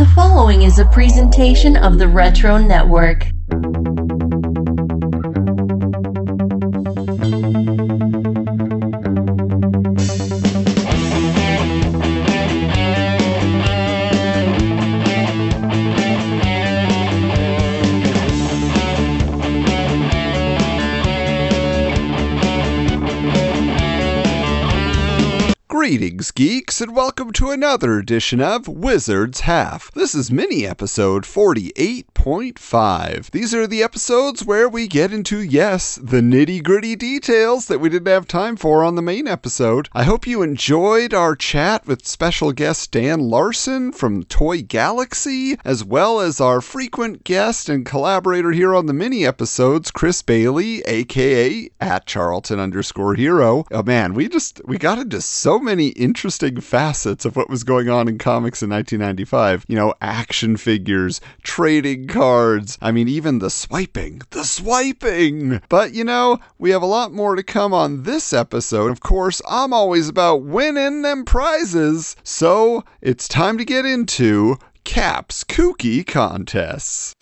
The following is a presentation of the Retro Network. Greetings, geeks, and welcome to another edition of Wizard's Half. This is mini episode 48.5. These are the episodes where we get into, yes, the nitty gritty details that we didn't have time for on the main episode. I hope you enjoyed our chat with special guest Dan Larson from Toy Galaxy, as well as our frequent guest and collaborator here on the mini episodes, Chris Bailey, aka at Charlton underscore hero. Oh man, we just, we got into so many interesting facets of what was going on in comics in 1995. You know, action figures, trading cards. I mean, even the swiping. The swiping! But, you know, we have a lot more to come on this episode. Of course, I'm always about winning them prizes. So, it's time to get into Cap's Kooky Contests.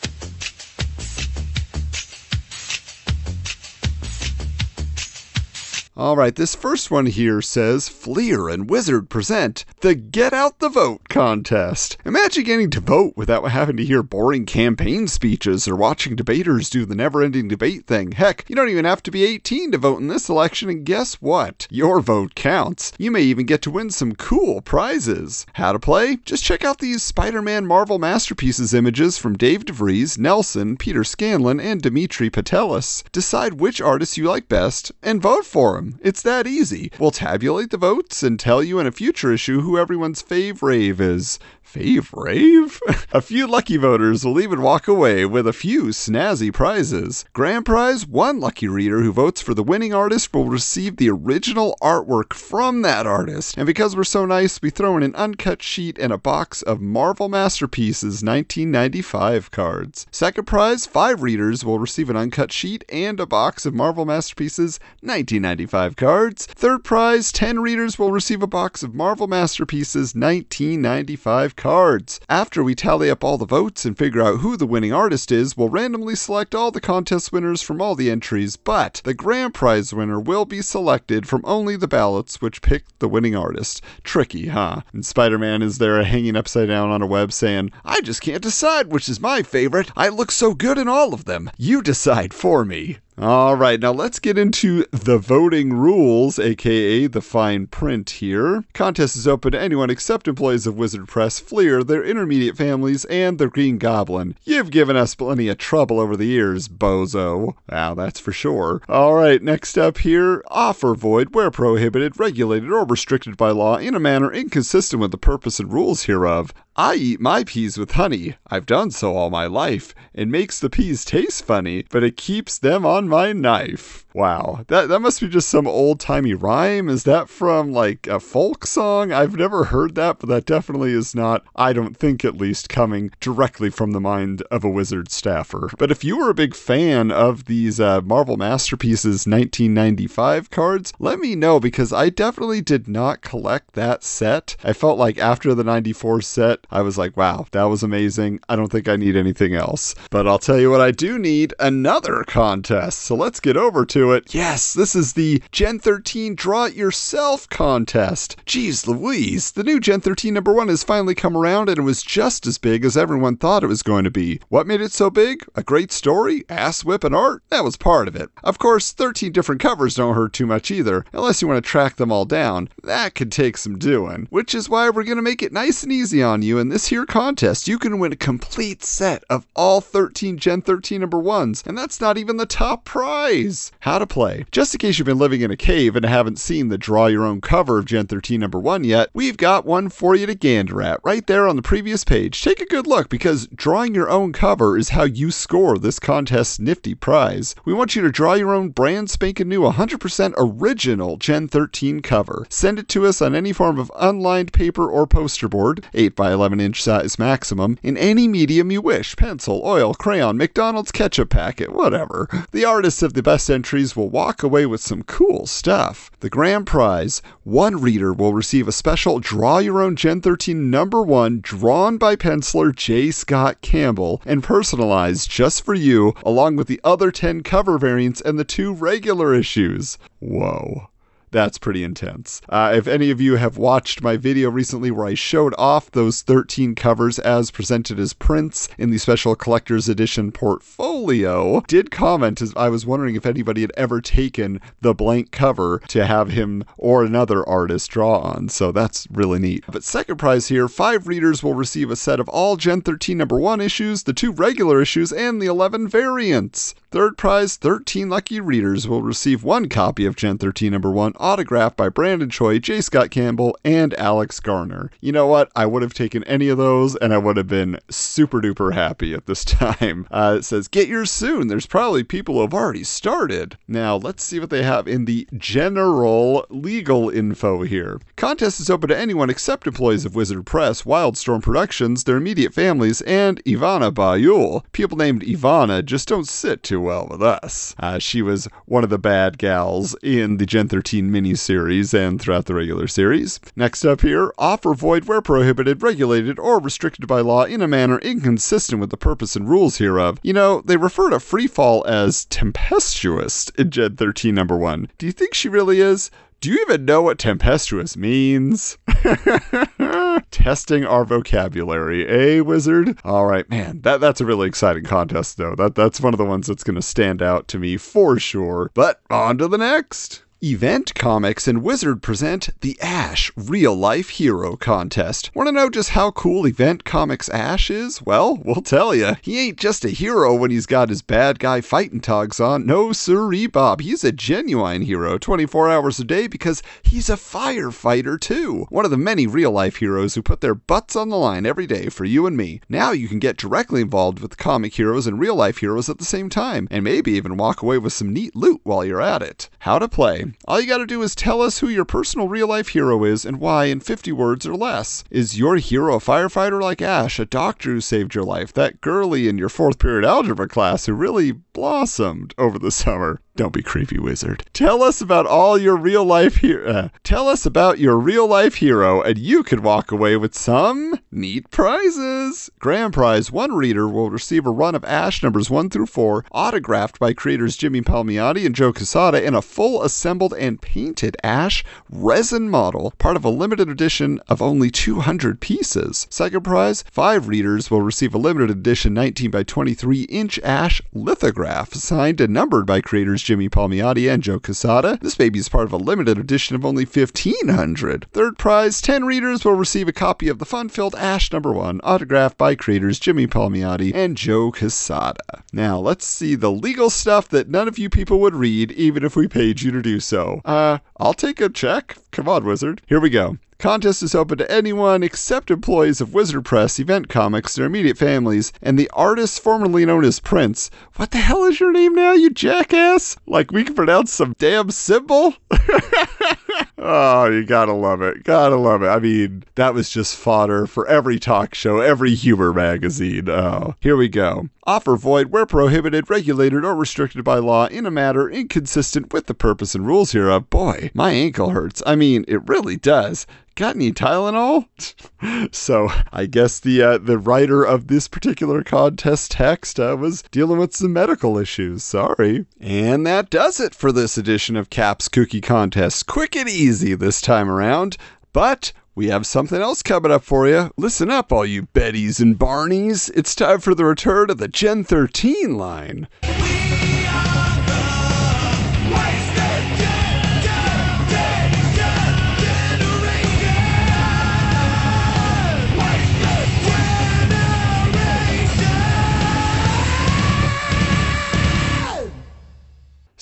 All right, this first one here says Fleer and Wizard present the Get Out the Vote contest. Imagine getting to vote without having to hear boring campaign speeches or watching debaters do the never ending debate thing. Heck, you don't even have to be 18 to vote in this election, and guess what? Your vote counts. You may even get to win some cool prizes. How to play? Just check out these Spider Man Marvel Masterpieces images from Dave DeVries, Nelson, Peter Scanlon, and Dimitri Patelis. Decide which artists you like best and vote for them. It's that easy. We'll tabulate the votes and tell you in a future issue who everyone's fave rave is. Fave rave? a few lucky voters will even walk away with a few snazzy prizes. Grand prize one lucky reader who votes for the winning artist will receive the original artwork from that artist. And because we're so nice, we throw in an uncut sheet and a box of Marvel Masterpieces 1995 cards. Second prize five readers will receive an uncut sheet and a box of Marvel Masterpieces 1995 cards. Third prize 10 readers will receive a box of Marvel Masterpieces 1995 cards. After we tally up all the votes and figure out who the winning artist is, we'll randomly select all the contest winners from all the entries, but the grand prize winner will be selected from only the ballots which picked the winning artist. Tricky, huh? And Spider Man is there hanging upside down on a web saying, I just can't decide which is my favorite. I look so good in all of them. You decide for me. All right, now let's get into the voting rules, aka the fine print here. Contest is open to anyone except employees of Wizard Press, Fleer, their intermediate families, and the Green Goblin. You've given us plenty of trouble over the years, bozo. Wow, that's for sure. All right, next up here offer void where prohibited, regulated, or restricted by law in a manner inconsistent with the purpose and rules hereof. I eat my peas with honey. I've done so all my life. It makes the peas taste funny, but it keeps them on my knife. Wow, that that must be just some old timey rhyme. Is that from like a folk song? I've never heard that, but that definitely is not. I don't think, at least, coming directly from the mind of a wizard staffer. But if you were a big fan of these uh, Marvel Masterpieces 1995 cards, let me know because I definitely did not collect that set. I felt like after the 94 set, I was like, wow, that was amazing. I don't think I need anything else. But I'll tell you what, I do need another contest. So let's get over to it. Yes, this is the Gen 13 Draw It Yourself contest. Jeez Louise, the new Gen 13 number one has finally come around and it was just as big as everyone thought it was going to be. What made it so big? A great story? Ass whipping art? That was part of it. Of course, 13 different covers don't hurt too much either, unless you want to track them all down. That could take some doing, which is why we're going to make it nice and easy on you in this here contest. You can win a complete set of all 13 Gen 13 number ones, and that's not even the top prize. How to play. Just in case you've been living in a cave and haven't seen the draw your own cover of Gen 13 number one yet, we've got one for you to gander at right there on the previous page. Take a good look because drawing your own cover is how you score this contest's nifty prize. We want you to draw your own brand spanking new 100% original Gen 13 cover. Send it to us on any form of unlined paper or poster board, 8 by 11 11 inch size maximum in any medium you wish pencil, oil, crayon, McDonald's ketchup packet, whatever. The artists of the best entries will walk away with some cool stuff. The grand prize one reader will receive a special Draw Your Own Gen 13 number one drawn by penciler J. Scott Campbell and personalized just for you, along with the other 10 cover variants and the two regular issues. Whoa. That's pretty intense. Uh, if any of you have watched my video recently where I showed off those 13 covers as presented as prints in the special collector's edition portfolio, did comment as I was wondering if anybody had ever taken the blank cover to have him or another artist draw on. So that's really neat. But second prize here, five readers will receive a set of all Gen 13 number one issues, the two regular issues, and the 11 variants. Third prize, 13 lucky readers will receive one copy of Gen 13 number one autographed by Brandon Choi, J. Scott Campbell, and Alex Garner. You know what? I would have taken any of those and I would have been super duper happy at this time. Uh, it says, get yours soon. There's probably people who have already started. Now, let's see what they have in the general legal info here. Contest is open to anyone except employees of Wizard Press, Wildstorm Productions, their immediate families, and Ivana Baiul. People named Ivana just don't sit too well with us. Uh, she was one of the bad gals in the Gen 13 miniseries and throughout the regular series. Next up here, offer void where prohibited, regulated, or restricted by law in a manner inconsistent with the purpose and rules hereof. You know, they refer to freefall as tempestuous in Gen 13 number 1. Do you think she really is? Do you even know what tempestuous means? Testing our vocabulary, eh, wizard? All right, man. That that's a really exciting contest, though. That that's one of the ones that's going to stand out to me for sure. But on to the next. Event Comics and Wizard present the Ash Real Life Hero Contest. Want to know just how cool Event Comics Ash is? Well, we'll tell you. He ain't just a hero when he's got his bad guy fighting togs on. No, sirree, Bob. He's a genuine hero 24 hours a day because he's a firefighter, too. One of the many real life heroes who put their butts on the line every day for you and me. Now you can get directly involved with comic heroes and real life heroes at the same time, and maybe even walk away with some neat loot while you're at it. How to play. All you gotta do is tell us who your personal real life hero is and why in 50 words or less. Is your hero a firefighter like Ash, a doctor who saved your life, that girly in your fourth period algebra class who really blossomed over the summer? Don't be creepy, wizard. Tell us about all your real life hero. Uh, tell us about your real life hero, and you could walk away with some neat prizes. Grand prize: one reader will receive a run of Ash numbers one through four, autographed by creators Jimmy Palmiotti and Joe Quesada, in a full assembled and painted Ash resin model, part of a limited edition of only 200 pieces. Second prize: five readers will receive a limited edition 19 by 23 inch Ash lithograph, signed and numbered by creators Jimmy Palmiotti and Joe Quesada. This baby is part of a limited edition of only 1,500. Third prize 10 readers will receive a copy of the fun filled Ash number one, autographed by creators Jimmy Palmiotti and Joe Quesada. Now, let's see the legal stuff that none of you people would read, even if we paid you to do so. Uh, I'll take a check. Come on, wizard. Here we go. Contest is open to anyone except employees of Wizard Press, Event Comics, their immediate families, and the artist formerly known as Prince. What the hell is your name now, you jackass? Like we can pronounce some damn symbol? oh, you gotta love it. Gotta love it. I mean, that was just fodder for every talk show, every humor magazine. Oh, here we go. Offer void where prohibited, regulated, or restricted by law in a matter inconsistent with the purpose and rules hereof. Boy, my ankle hurts. I mean, it really does. Got any Tylenol? so I guess the uh, the writer of this particular contest text uh, was dealing with some medical issues. Sorry. And that does it for this edition of Cap's Kooky Contest. Quick and easy this time around. But we have something else coming up for you. Listen up, all you Bettys and Barneys. It's time for the return of the Gen 13 line.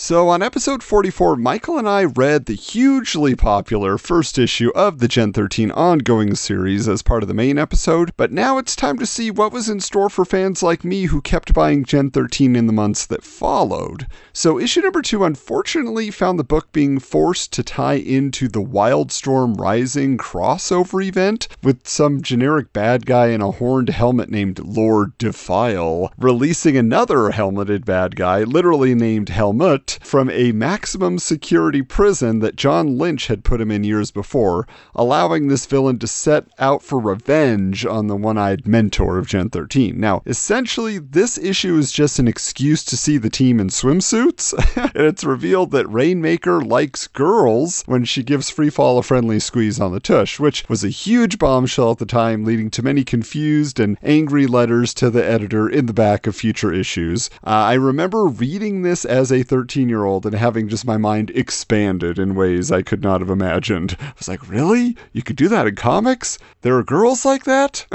So, on episode 44, Michael and I read the hugely popular first issue of the Gen 13 ongoing series as part of the main episode, but now it's time to see what was in store for fans like me who kept buying Gen 13 in the months that followed. So, issue number two unfortunately found the book being forced to tie into the Wildstorm Rising crossover event with some generic bad guy in a horned helmet named Lord Defile, releasing another helmeted bad guy, literally named Helmut from a maximum security prison that John Lynch had put him in years before, allowing this villain to set out for revenge on the one eyed mentor of Gen 13. Now, essentially, this issue is just an excuse to see the team in swimsuits, and it's revealed that Rainmaker likes girls when she gives Freefall a friendly squeeze on the tush, which was a huge bombshell at the time, leading to many confused and angry letters to the editor in the back of future issues. Uh, I remember reading this as a 13 13 year old and having just my mind expanded in ways I could not have imagined. I was like, really? You could do that in comics? There are girls like that?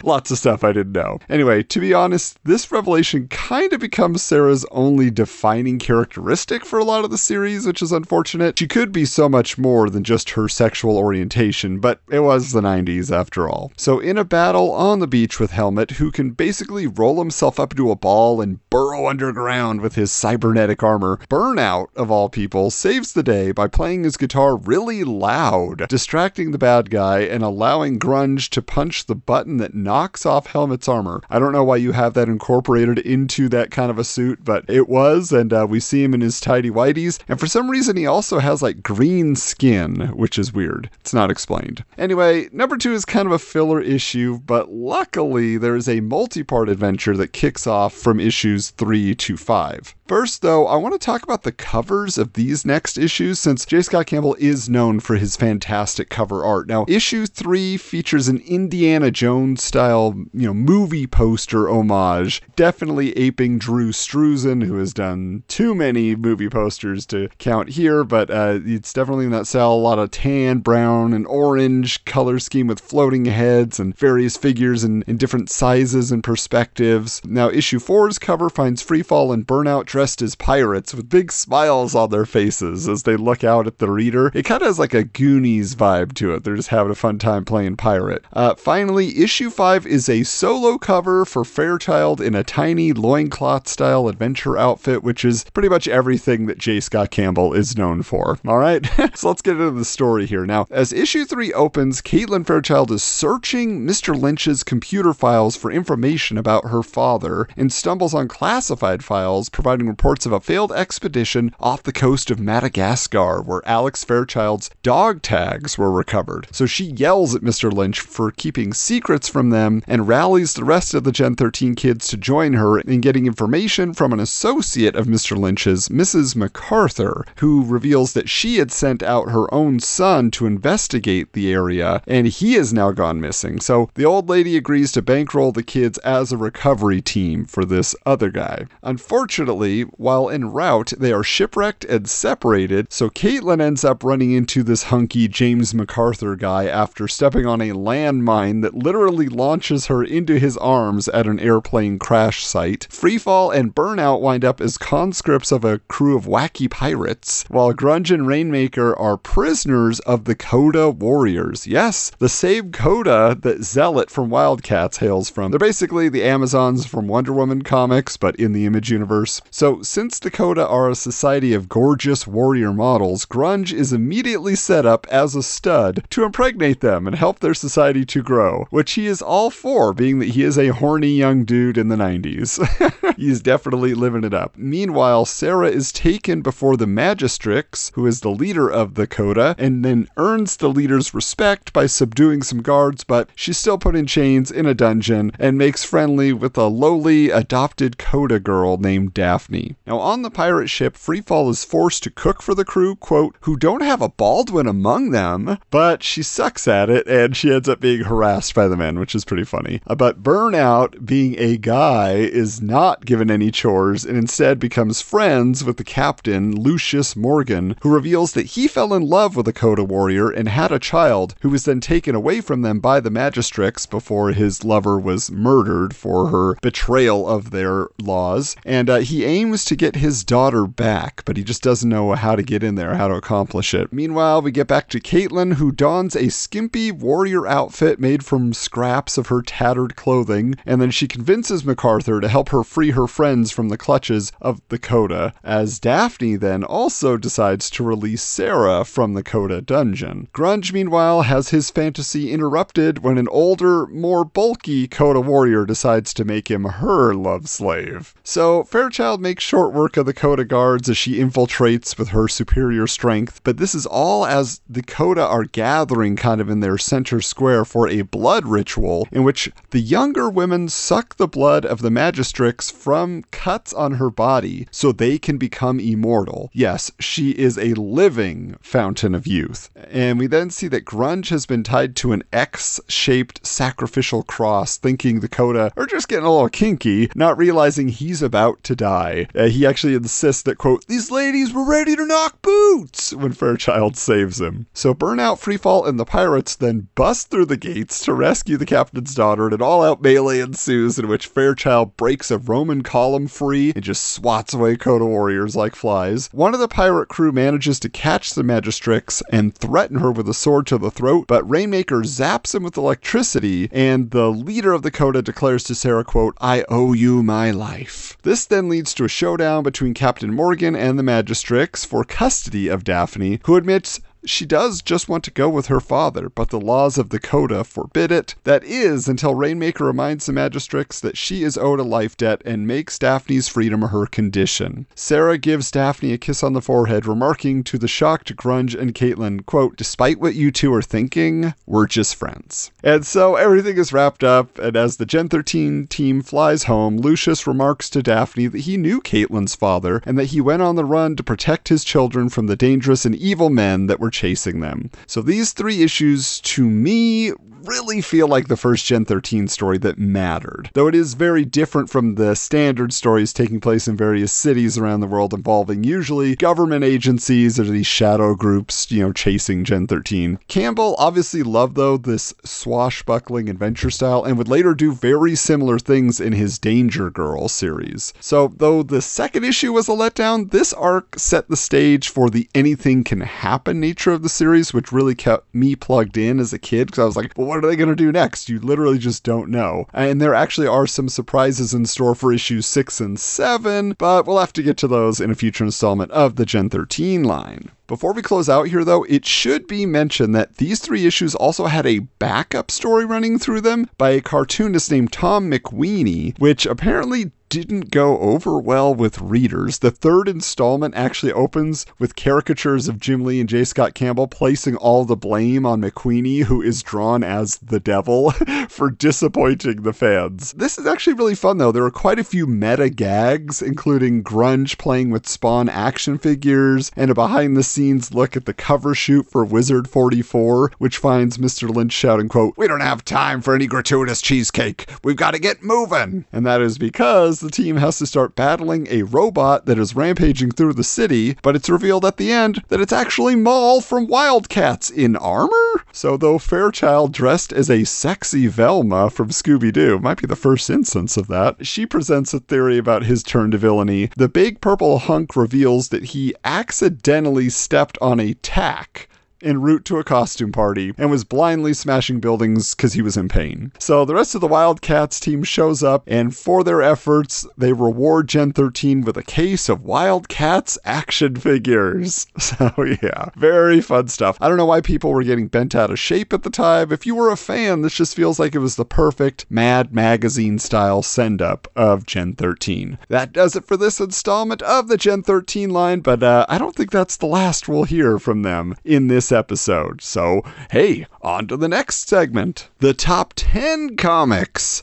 Lots of stuff I didn't know. Anyway, to be honest, this revelation kind of becomes Sarah's only defining characteristic for a lot of the series, which is unfortunate. She could be so much more than just her sexual orientation, but it was the 90s after all. So, in a battle on the beach with Helmut, who can basically roll himself up into a ball and burrow underground with his cybernetic armor, Burnout, of all people, saves the day by playing his guitar really loud, distracting the bad guy and allowing Grunge to punch the button that knocks off Helmut's armor. I don't know why you have that incorporated into that kind of a suit, but it was, and uh, we see him in his tidy whities. And for some reason, he also has like green skin, which is weird. It's not explained. Anyway, number two is kind of a filler issue, but luckily, there is a multi part adventure that kicks off from issues three to five. First, though, I want to talk about the covers of these next issues since J. Scott Campbell is known for his fantastic cover art. Now, issue 3 features an Indiana Jones style, you know, movie poster homage, definitely aping Drew Struzan, who has done too many movie posters to count here, but uh, it's definitely in that style. A lot of tan, brown, and orange color scheme with floating heads and various figures in, in different sizes and perspectives. Now, issue 4's cover finds Freefall and Burnout dressed as pirates with big smiles on their faces as they look out at the reader. It kind of has like a Goonies vibe to it. They're just having a fun time playing pirate. Uh, finally, issue 5 is a solo cover for Fairchild in a tiny loincloth style adventure outfit, which is pretty much everything that J. Scott Campbell is known for. All right, so let's get into the story here. Now, as issue 3 opens, Caitlin Fairchild is searching Mr. Lynch's computer files for information about her father and stumbles on classified files providing reports of a failed expedition off the coast of Madagascar where Alex Fairchild's dog tags were recovered. So she yells at Mr. Lynch for keeping secrets from them and rallies the rest of the Gen 13 kids to join her in getting information from an associate of Mr. Lynch's, Mrs. MacArthur, who reveals that she had sent out her own son to investigate the area and he has now gone missing. So the old lady agrees to bankroll the kids as a recovery team for this other guy. Unfortunately, while en route, they are shipwrecked and separated, so Caitlin ends up running into this hunky James MacArthur guy after stepping on a landmine that literally launches her into his arms at an airplane crash site. Freefall and Burnout wind up as conscripts of a crew of wacky pirates, while Grunge and Rainmaker are prisoners of the Coda Warriors. Yes, the same Coda that Zealot from Wildcats hails from. They're basically the Amazons from Wonder Woman comics, but in the Image universe. So, since the Coda are a society of gorgeous warrior models, Grunge is immediately set up as a stud to impregnate them and help their society to grow, which he is all for, being that he is a horny young dude in the 90s. He's definitely living it up. Meanwhile, Sarah is taken before the Magistrix, who is the leader of the Coda, and then earns the leader's respect by subduing some guards, but she's still put in chains in a dungeon and makes friendly with a lowly adopted Coda girl named Daphne. Now, on the pirate ship, Freefall is forced to cook for the crew, quote, who don't have a Baldwin among them, but she sucks at it and she ends up being harassed by the men, which is pretty funny. Uh, but Burnout, being a guy, is not given any chores and instead becomes friends with the captain, Lucius Morgan, who reveals that he fell in love with a Coda warrior and had a child who was then taken away from them by the Magistrix before his lover was murdered for her betrayal of their laws. And uh, he aims aims to get his daughter back, but he just doesn't know how to get in there, how to accomplish it. Meanwhile, we get back to Caitlin, who dons a skimpy warrior outfit made from scraps of her tattered clothing, and then she convinces MacArthur to help her free her friends from the clutches of the Coda, as Daphne then also decides to release Sarah from the Coda dungeon. Grunge, meanwhile, has his fantasy interrupted when an older, more bulky Coda warrior decides to make him her love slave. So Fairchild makes short work of the Coda guards as she infiltrates with her superior strength, but this is all as the Coda are gathering kind of in their center square for a blood ritual in which the younger women suck the blood of the Magistrix from cuts on her body so they can become immortal. Yes, she is a living fountain of youth. And we then see that Grunge has been tied to an X shaped sacrificial cross, thinking the Coda are just getting a little kinky, not realizing he's about to die. Uh, he actually insists that, quote, these ladies were ready to knock boots when Fairchild saves him. So Burnout, Freefall, and the pirates then bust through the gates to rescue the captain's daughter, and an all out melee ensues in which Fairchild breaks a Roman column free and just swats away Coda warriors like flies. One of the pirate crew manages to catch the Magistrix and threaten her with a sword to the throat, but Rainmaker zaps him with electricity, and the leader of the Coda declares to Sarah, quote, I owe you my life. This then leads to a showdown between Captain Morgan and the Magistrix for custody of Daphne, who admits she does just want to go with her father, but the laws of the Coda forbid it. That is, until Rainmaker reminds the Magistrix that she is owed a life debt and makes Daphne's freedom her condition. Sarah gives Daphne a kiss on the forehead, remarking to the shocked Grunge and Caitlin, quote, Despite what you two are thinking, we're just friends. And so everything is wrapped up, and as the Gen 13 team flies home, Lucius remarks to Daphne that he knew Caitlin's father and that he went on the run to protect his children from the dangerous and evil men that were chasing them. So these three issues, to me, really feel like the first Gen 13 story that mattered. Though it is very different from the standard stories taking place in various cities around the world involving usually government agencies or these shadow groups, you know, chasing Gen 13. Campbell obviously loved, though, this swashbuckling adventure style and would later do very similar things in his Danger Girl series. So, though the second issue was a letdown, this arc set the stage for the anything can happen nature of the series, which really kept me plugged in as a kid because I was like, well, what are they going to do next? You literally just don't know. And there actually are some surprises in store for issues 6 and 7, but we'll have to get to those in a future installment of the Gen 13 line. Before we close out here, though, it should be mentioned that these three issues also had a backup story running through them by a cartoonist named Tom McWeeney, which apparently didn't go over well with readers. The third installment actually opens with caricatures of Jim Lee and J. Scott Campbell placing all the blame on McWeeney, who is drawn as the devil, for disappointing the fans. This is actually really fun, though. There are quite a few meta gags, including Grunge playing with Spawn action figures, and a behind the scenes look at the cover shoot for Wizard 44, which finds Mr. Lynch shouting, quote, We don't have time for any gratuitous cheesecake. We've got to get moving. And that is because the team has to start battling a robot that is rampaging through the city, but it's revealed at the end that it's actually Maul from Wildcats in armor? So, though Fairchild dressed as a sexy Velma from Scooby Doo might be the first instance of that, she presents a theory about his turn to villainy. The big purple hunk reveals that he accidentally stepped on a tack en route to a costume party and was blindly smashing buildings because he was in pain. So the rest of the Wildcats team shows up, and for their efforts, they reward Gen 13 with a case of Wildcats action figures. So yeah, very fun stuff. I don't know why people were getting bent out of shape at the time. If you were a fan, this just feels like it was the perfect Mad Magazine style send up of Gen 13. That does it for this installment of the Gen 13 line, but uh, I don't think that's the last we'll hear from them in this episode. So, hey, on to the next segment the top 10 comics.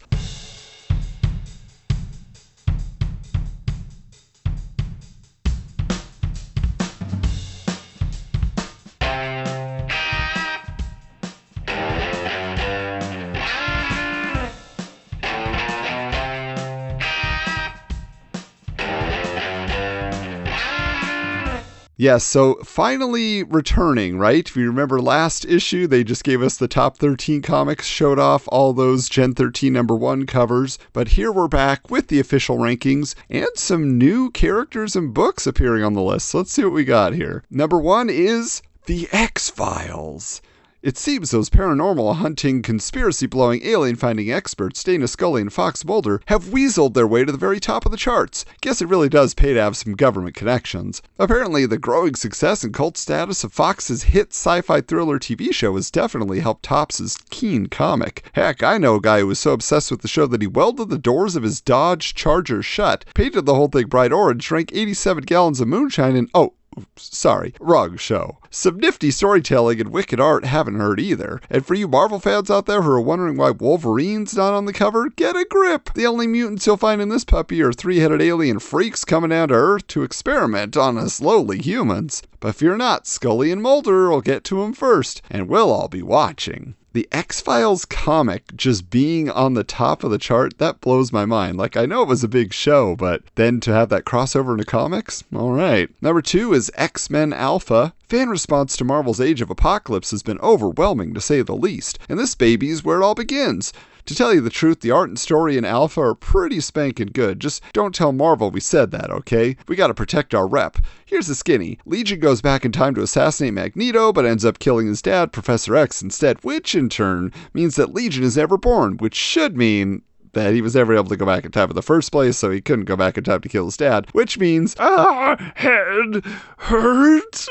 Yes, so finally returning, right? If you remember last issue, they just gave us the top 13 comics, showed off all those Gen 13 number one covers, but here we're back with the official rankings and some new characters and books appearing on the list. So let's see what we got here. Number one is The X Files. It seems those paranormal hunting, conspiracy blowing, alien finding experts, Dana Scully and Fox Mulder, have weaseled their way to the very top of the charts. Guess it really does pay to have some government connections. Apparently, the growing success and cult status of Fox's hit sci fi thriller TV show has definitely helped Topps' keen comic. Heck, I know a guy who was so obsessed with the show that he welded the doors of his Dodge Charger shut, painted the whole thing bright orange, drank 87 gallons of moonshine, and oh, sorry, wrong show. Some nifty storytelling and wicked art haven't heard either. And for you Marvel fans out there who are wondering why Wolverine's not on the cover, get a grip. The only mutants you'll find in this puppy are three headed alien freaks coming down to Earth to experiment on us lowly humans. But fear not, Scully and Mulder will get to him first, and we'll all be watching the X Files comic just being on the top of the chart, that blows my mind. Like, I know it was a big show, but then to have that crossover into comics? All right. Number two is X Men Alpha. Fan response to Marvel's Age of Apocalypse has been overwhelming, to say the least, and this baby is where it all begins. To tell you the truth, the art and story in Alpha are pretty spanking good. Just don't tell Marvel we said that, okay? We gotta protect our rep. Here's the skinny Legion goes back in time to assassinate Magneto, but ends up killing his dad, Professor X, instead, which in turn means that Legion is never born, which should mean that he was never able to go back in time in the first place, so he couldn't go back in time to kill his dad, which means, ah, head hurt.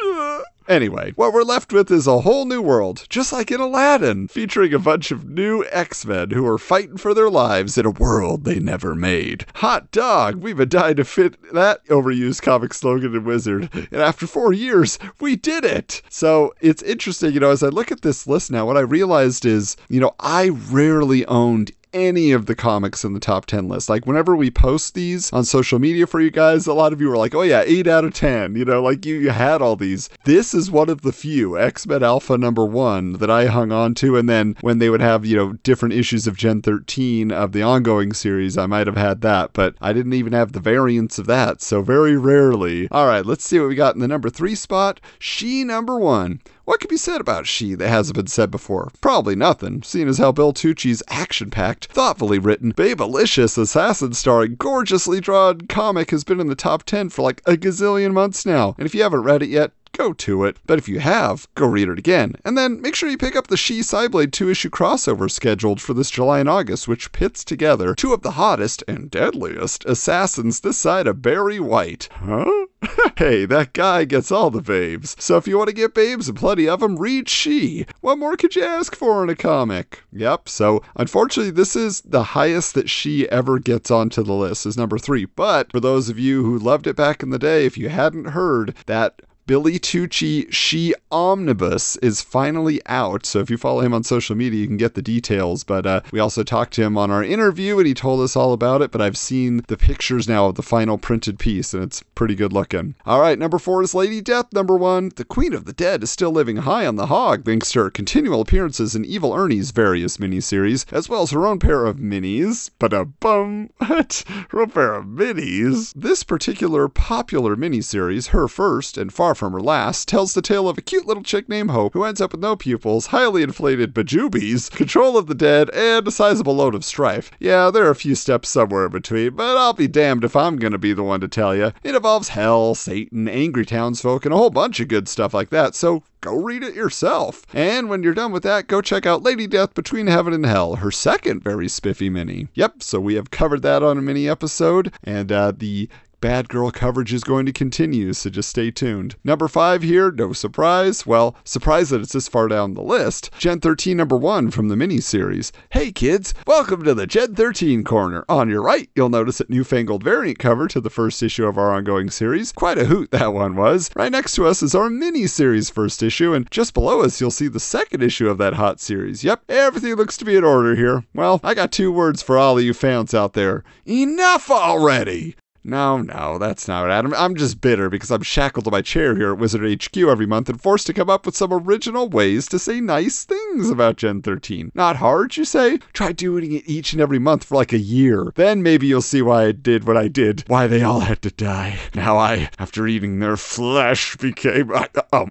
Anyway, what we're left with is a whole new world, just like in Aladdin, featuring a bunch of new X Men who are fighting for their lives in a world they never made. Hot dog! We've been dying to fit that overused comic slogan in Wizard, and after four years, we did it! So it's interesting, you know, as I look at this list now, what I realized is, you know, I rarely owned any of the comics in the top 10 list. Like whenever we post these on social media for you guys, a lot of you are like, "Oh yeah, 8 out of 10." You know, like you, you had all these. This is one of the few X-Men Alpha number 1 that I hung on to and then when they would have, you know, different issues of Gen 13 of the ongoing series, I might have had that, but I didn't even have the variants of that, so very rarely. All right, let's see what we got in the number 3 spot. Shi number 1. What can be said about Shi that hasn't been said before? Probably nothing, seeing as how Bill Tucci's action packed, thoughtfully written, babelicious assassin starring, gorgeously drawn comic has been in the top 10 for like a gazillion months now. And if you haven't read it yet, go to it. But if you have, go read it again. And then make sure you pick up the Shi Cyblade 2 issue crossover scheduled for this July and August, which pits together two of the hottest and deadliest assassins this side of Barry White. Huh? hey, that guy gets all the babes. So if you want to get babes and plenty of them, read Shi. What more could you ask for in a comic? Yep, so unfortunately, this is the highest that Shi ever gets onto the list, is number three. But for those of you who loved it back in the day, if you hadn't heard, that Billy Tucci Shi Omnibus is finally out. So if you follow him on social media, you can get the details. But uh, we also talked to him on our interview and he told us all about it. But I've seen the pictures now of the final printed piece and it's pretty good looking. All right, number four is Lady Death. Number one, the Queen of the Dead is still living high on the hog thanks to her continual appearances in Evil Ernie's various miniseries, as well as her own pair of minis. But a bum, what? Her own pair of minis. This particular popular miniseries, her first and far from her last, tells the tale of a cute little chick named Hope who ends up with no pupils, highly inflated bajubis, control of the dead, and a sizable load of strife. Yeah, there are a few steps somewhere in between, but I'll be damned if I'm gonna be the one to tell you. It involves hell, Satan, angry townsfolk, and a whole bunch of good stuff like that, so go read it yourself. And when you're done with that, go check out Lady Death Between Heaven and Hell, her second very spiffy mini. Yep, so we have covered that on a mini episode, and uh, the Bad Girl coverage is going to continue, so just stay tuned. Number five here, no surprise. Well, surprise that it's this far down the list. Gen 13 number one from the miniseries. Hey kids, welcome to the Gen 13 corner. On your right, you'll notice a newfangled variant cover to the first issue of our ongoing series. Quite a hoot that one was. Right next to us is our miniseries first issue, and just below us, you'll see the second issue of that hot series. Yep, everything looks to be in order here. Well, I got two words for all of you fans out there. Enough already! No, no, that's not it, Adam. I'm just bitter because I'm shackled to my chair here at Wizard HQ every month and forced to come up with some original ways to say nice things about Gen 13. Not hard, you say? Try doing it each and every month for like a year. Then maybe you'll see why I did what I did, why they all had to die. Now I, after eating their flesh, became. Uh, oh.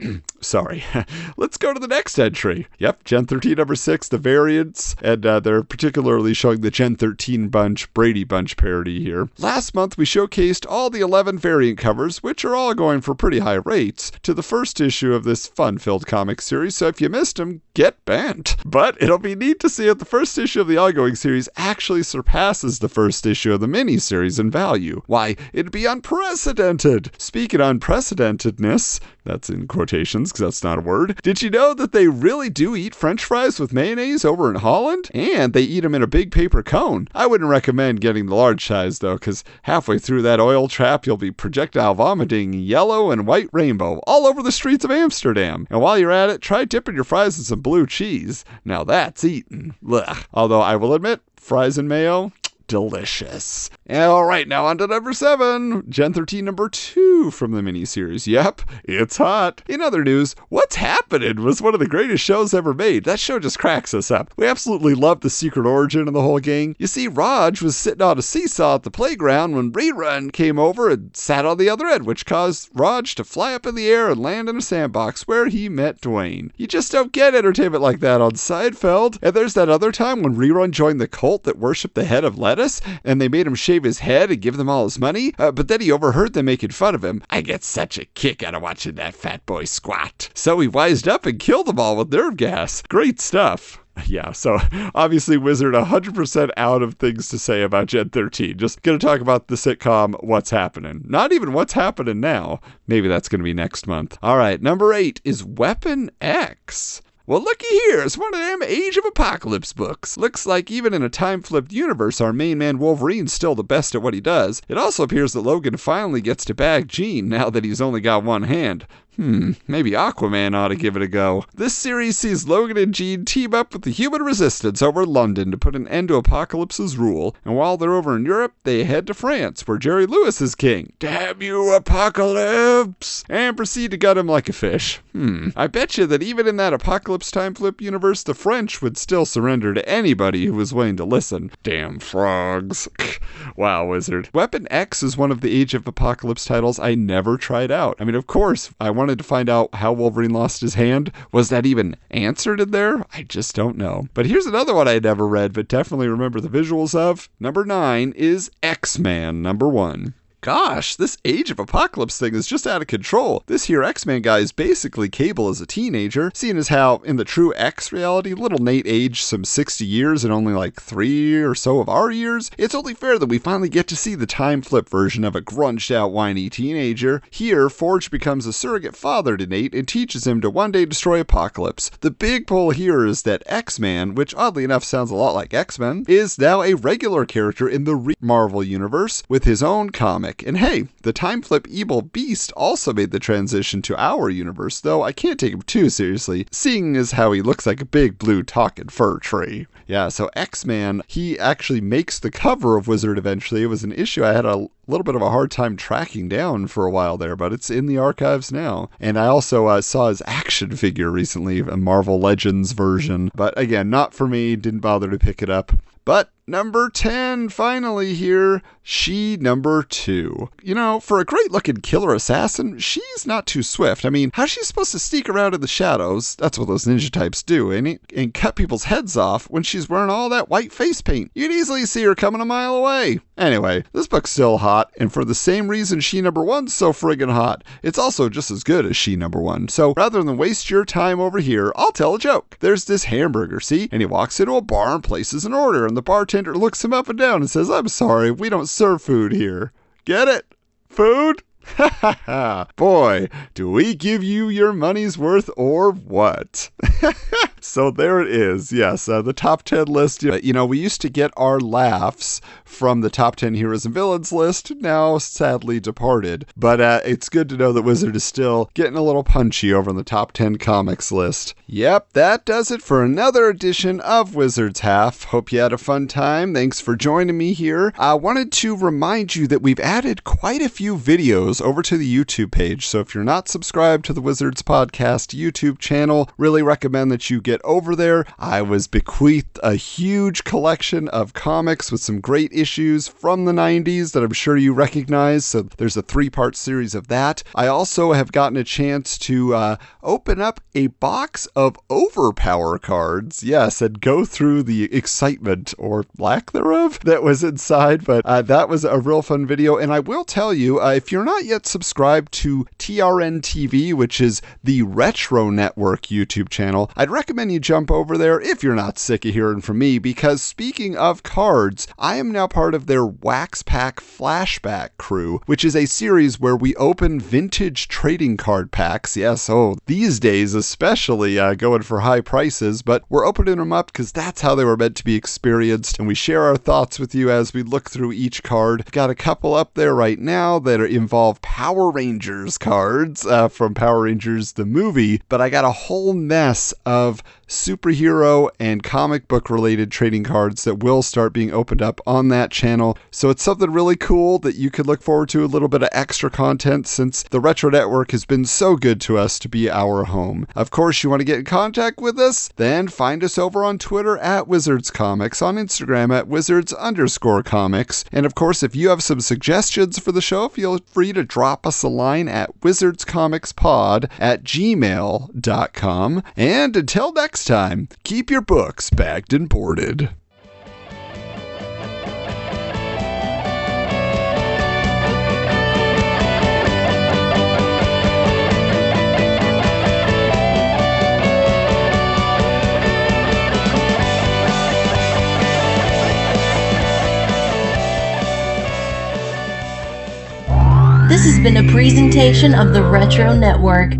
Sorry. Let's go to the next entry. Yep, Gen 13 number 6, the variants, and uh, they're particularly showing the Gen 13 Bunch, Brady Bunch parody here. Last month, we showcased all the 11 variant covers, which are all going for pretty high rates, to the first issue of this fun filled comic series, so if you missed them, get bent. But it'll be neat to see if the first issue of the ongoing series actually surpasses the first issue of the miniseries in value. Why, it'd be unprecedented. Speaking of unprecedentedness, that's in quotations because that's not a word. Did you know that they really do eat french fries with mayonnaise over in Holland? And they eat them in a big paper cone. I wouldn't recommend getting the large size though, because halfway through that oil trap, you'll be projectile vomiting yellow and white rainbow all over the streets of Amsterdam. And while you're at it, try dipping your fries in some blue cheese. Now that's eating. Blech. Although I will admit, fries and mayo, delicious. All right, now on to number seven, Gen 13 number two from the miniseries. Yep, it's hot. In other news, What's Happening was one of the greatest shows ever made. That show just cracks us up. We absolutely love the secret origin of the whole gang. You see, Raj was sitting on a seesaw at the playground when Rerun came over and sat on the other end, which caused Raj to fly up in the air and land in a sandbox where he met Dwayne. You just don't get entertainment like that on Seinfeld. And there's that other time when Rerun joined the cult that worshipped the head of lettuce, and they made him shave his head and give them all his money, uh, but then he overheard them making fun of him. I get such a kick out of watching that fat boy squat. So he wised up and killed them all with nerve gas. Great stuff. Yeah, so obviously Wizard 100% out of things to say about Gen 13. Just going to talk about the sitcom What's Happening. Not even What's Happening Now. Maybe that's going to be next month. All right, number 8 is Weapon X. Well, looky here, it's one of them Age of Apocalypse books. Looks like even in a time flipped universe, our main man Wolverine's still the best at what he does. It also appears that Logan finally gets to bag Jean now that he's only got one hand. Hmm, maybe Aquaman ought to give it a go. This series sees Logan and Jean team up with the human resistance over London to put an end to Apocalypse's rule, and while they're over in Europe, they head to France, where Jerry Lewis is king. Damn you, Apocalypse! And proceed to gut him like a fish. Hmm, I bet you that even in that Apocalypse time flip universe, the French would still surrender to anybody who was willing to listen. Damn frogs. wow, Wizard. Weapon X is one of the Age of Apocalypse titles I never tried out. I mean, of course, I wanted to find out how Wolverine lost his hand. Was that even answered in there? I just don't know. But here's another one I never read, but definitely remember the visuals of. Number nine is X Man, number one. Gosh, this Age of Apocalypse thing is just out of control. This here X-Man guy is basically Cable as a teenager, seeing as how in the true X reality, little Nate aged some 60 years and only like three or so of our years. It's only fair that we finally get to see the time flip version of a grunged out whiny teenager. Here, Forge becomes a surrogate father to Nate and teaches him to one day destroy Apocalypse. The big pull here is that X-Man, which oddly enough sounds a lot like X-Men, is now a regular character in the re- Marvel universe with his own comic. And hey, the time flip Evil Beast also made the transition to our universe, though I can't take him too seriously, seeing as how he looks like a big blue talking fir tree. Yeah, so X Man, he actually makes the cover of Wizard eventually. It was an issue I had a little bit of a hard time tracking down for a while there, but it's in the archives now. And I also uh, saw his action figure recently, a Marvel Legends version. But again, not for me, didn't bother to pick it up. But number 10, finally here, Shi number 2. You know, for a great looking killer assassin, she's not too swift. I mean, how's she supposed to sneak around in the shadows? That's what those ninja types do, ain't it? And cut people's heads off when she's wearing all that white face paint. You'd easily see her coming a mile away. Anyway, this book's still hot, and for the same reason Shi number one's so friggin' hot, it's also just as good as Shi number one. So rather than waste your time over here, I'll tell a joke. There's this hamburger, see? And he walks into a bar and places an order, and the bartender looks him up and down and says, I'm sorry, we don't serve food here. Get it? Food? Ha ha ha! Boy, do we give you your money's worth or what? so there it is. Yes, uh, the top 10 list. You know, we used to get our laughs from the top 10 heroes and villains list, now sadly departed. But uh, it's good to know that Wizard is still getting a little punchy over on the top 10 comics list. Yep, that does it for another edition of Wizard's Half. Hope you had a fun time. Thanks for joining me here. I wanted to remind you that we've added quite a few videos over to the YouTube page. So if you're not subscribed to the Wizards Podcast YouTube channel, really recommend that you get over there. I was bequeathed a huge collection of comics with some great issues from the 90s that I'm sure you recognize. So there's a three part series of that. I also have gotten a chance to uh, open up a box of Overpower cards. Yes, and go through the excitement or lack thereof that was inside. But uh, that was a real fun video. And I will tell you, uh, if you're not yet subscribed to TRN TV, which is the Retro Network YouTube channel, I'd recommend you jump over there if you're not sick of hearing from me. Because speaking of cards, I am now part of their Wax Pack Flashback crew, which is a series where we open vintage trading card packs. Yes, oh, these days especially uh, going for high prices, but we're opening them up because that's how they were meant to be experienced, and we share our thoughts with you as we look through each card. Got a couple up there right now that are involve Power Rangers cards uh, from Power Rangers the movie, but I got a whole mess of superhero and comic book related trading cards that will start being opened up on that channel. So it's something really cool that you could look forward to a little bit of extra content since the Retro Network has been so good to us to be our home. Of course, you want to get in contact with us? Then find us over on Twitter at Wizards Comics, on Instagram at Wizards underscore comics. And of course, if you have some suggestions for the show, feel free to drop us a line at wizardscomicspod at gmail.com. And until next time, keep your books bagged and boarded. This has been a presentation of the Retro Network.